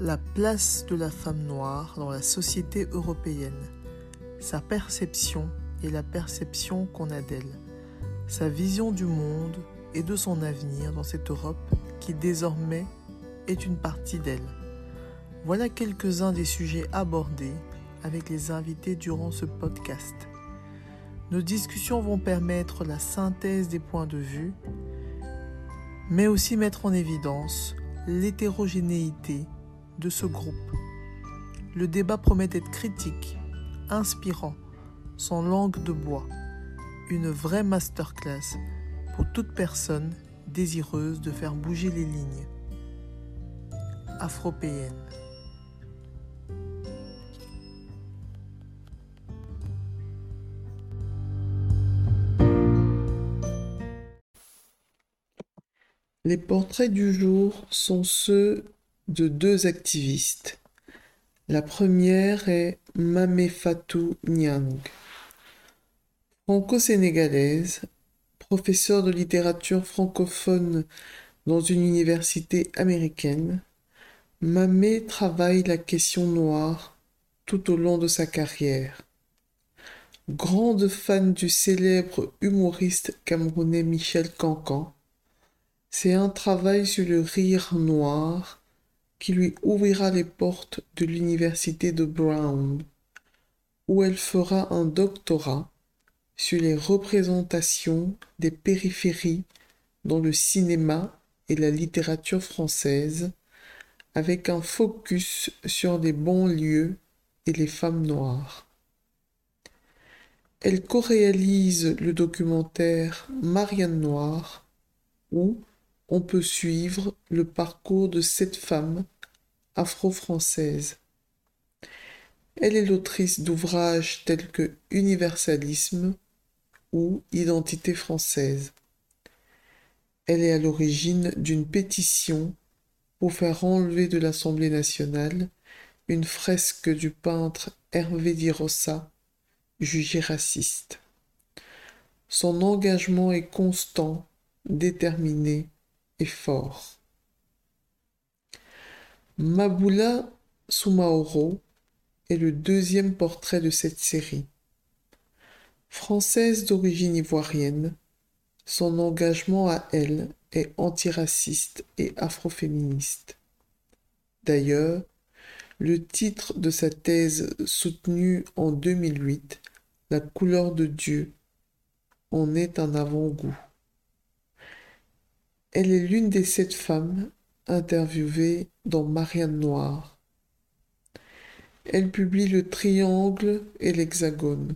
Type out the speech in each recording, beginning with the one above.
la place de la femme noire dans la société européenne, sa perception et la perception qu'on a d'elle, sa vision du monde et de son avenir dans cette Europe qui désormais est une partie d'elle. Voilà quelques-uns des sujets abordés avec les invités durant ce podcast. Nos discussions vont permettre la synthèse des points de vue, mais aussi mettre en évidence l'hétérogénéité de ce groupe. Le débat promet d'être critique, inspirant, sans langue de bois, une vraie masterclass pour toute personne désireuse de faire bouger les lignes. Afropéenne. Les portraits du jour sont ceux de deux activistes. La première est Mamé Fatou Nyang, franco-sénégalaise, professeure de littérature francophone dans une université américaine. Mamé travaille la question noire tout au long de sa carrière. Grande fan du célèbre humoriste camerounais Michel Cancan, c'est un travail sur le rire noir qui lui ouvrira les portes de l'université de Brown, où elle fera un doctorat sur les représentations des périphéries dans le cinéma et la littérature française, avec un focus sur les banlieues et les femmes noires. Elle co-réalise le documentaire Marianne Noire, où on peut suivre le parcours de cette femme afro-française. Elle est l'autrice d'ouvrages tels que Universalisme ou Identité française. Elle est à l'origine d'une pétition pour faire enlever de l'Assemblée nationale une fresque du peintre Hervé Di Rossa, jugé raciste. Son engagement est constant, déterminé fort. Maboula Soumaoro est le deuxième portrait de cette série. Française d'origine ivoirienne, son engagement à elle est antiraciste et afroféministe. D'ailleurs, le titre de sa thèse soutenue en 2008, La couleur de Dieu, en est un avant-goût. Elle est l'une des sept femmes interviewées dans Marianne Noire. Elle publie Le Triangle et l'Hexagone,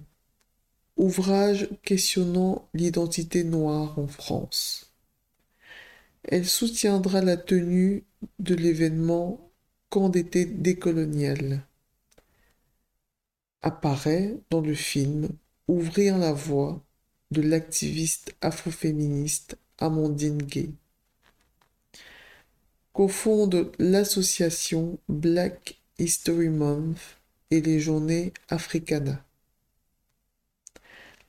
ouvrage questionnant l'identité noire en France. Elle soutiendra la tenue de l'événement Camp d'été décolonial. Apparaît dans le film Ouvrir la voie de l'activiste afroféministe Amandine Gay cofonde l'association Black History Month et les journées Africana.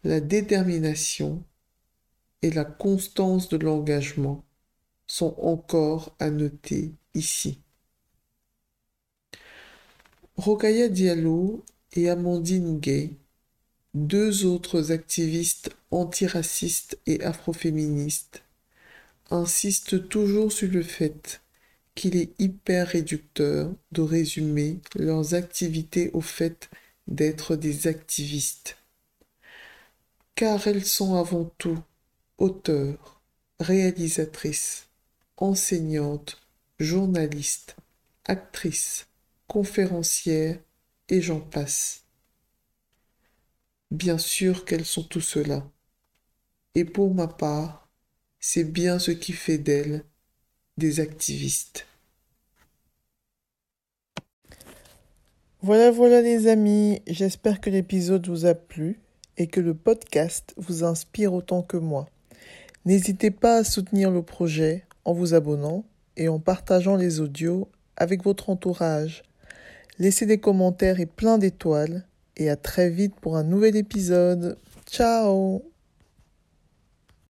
La détermination et la constance de l'engagement sont encore à noter ici. Rokaya Diallo et Amandine Gay, deux autres activistes antiracistes et afroféministes, insistent toujours sur le fait qu'il est hyper réducteur de résumer leurs activités au fait d'être des activistes. Car elles sont avant tout auteurs, réalisatrices, enseignantes, journalistes, actrices, conférencières, et j'en passe. Bien sûr qu'elles sont tout cela. Et pour ma part, c'est bien ce qui fait d'elles des activistes. Voilà, voilà les amis, j'espère que l'épisode vous a plu et que le podcast vous inspire autant que moi. N'hésitez pas à soutenir le projet en vous abonnant et en partageant les audios avec votre entourage. Laissez des commentaires et plein d'étoiles et à très vite pour un nouvel épisode. Ciao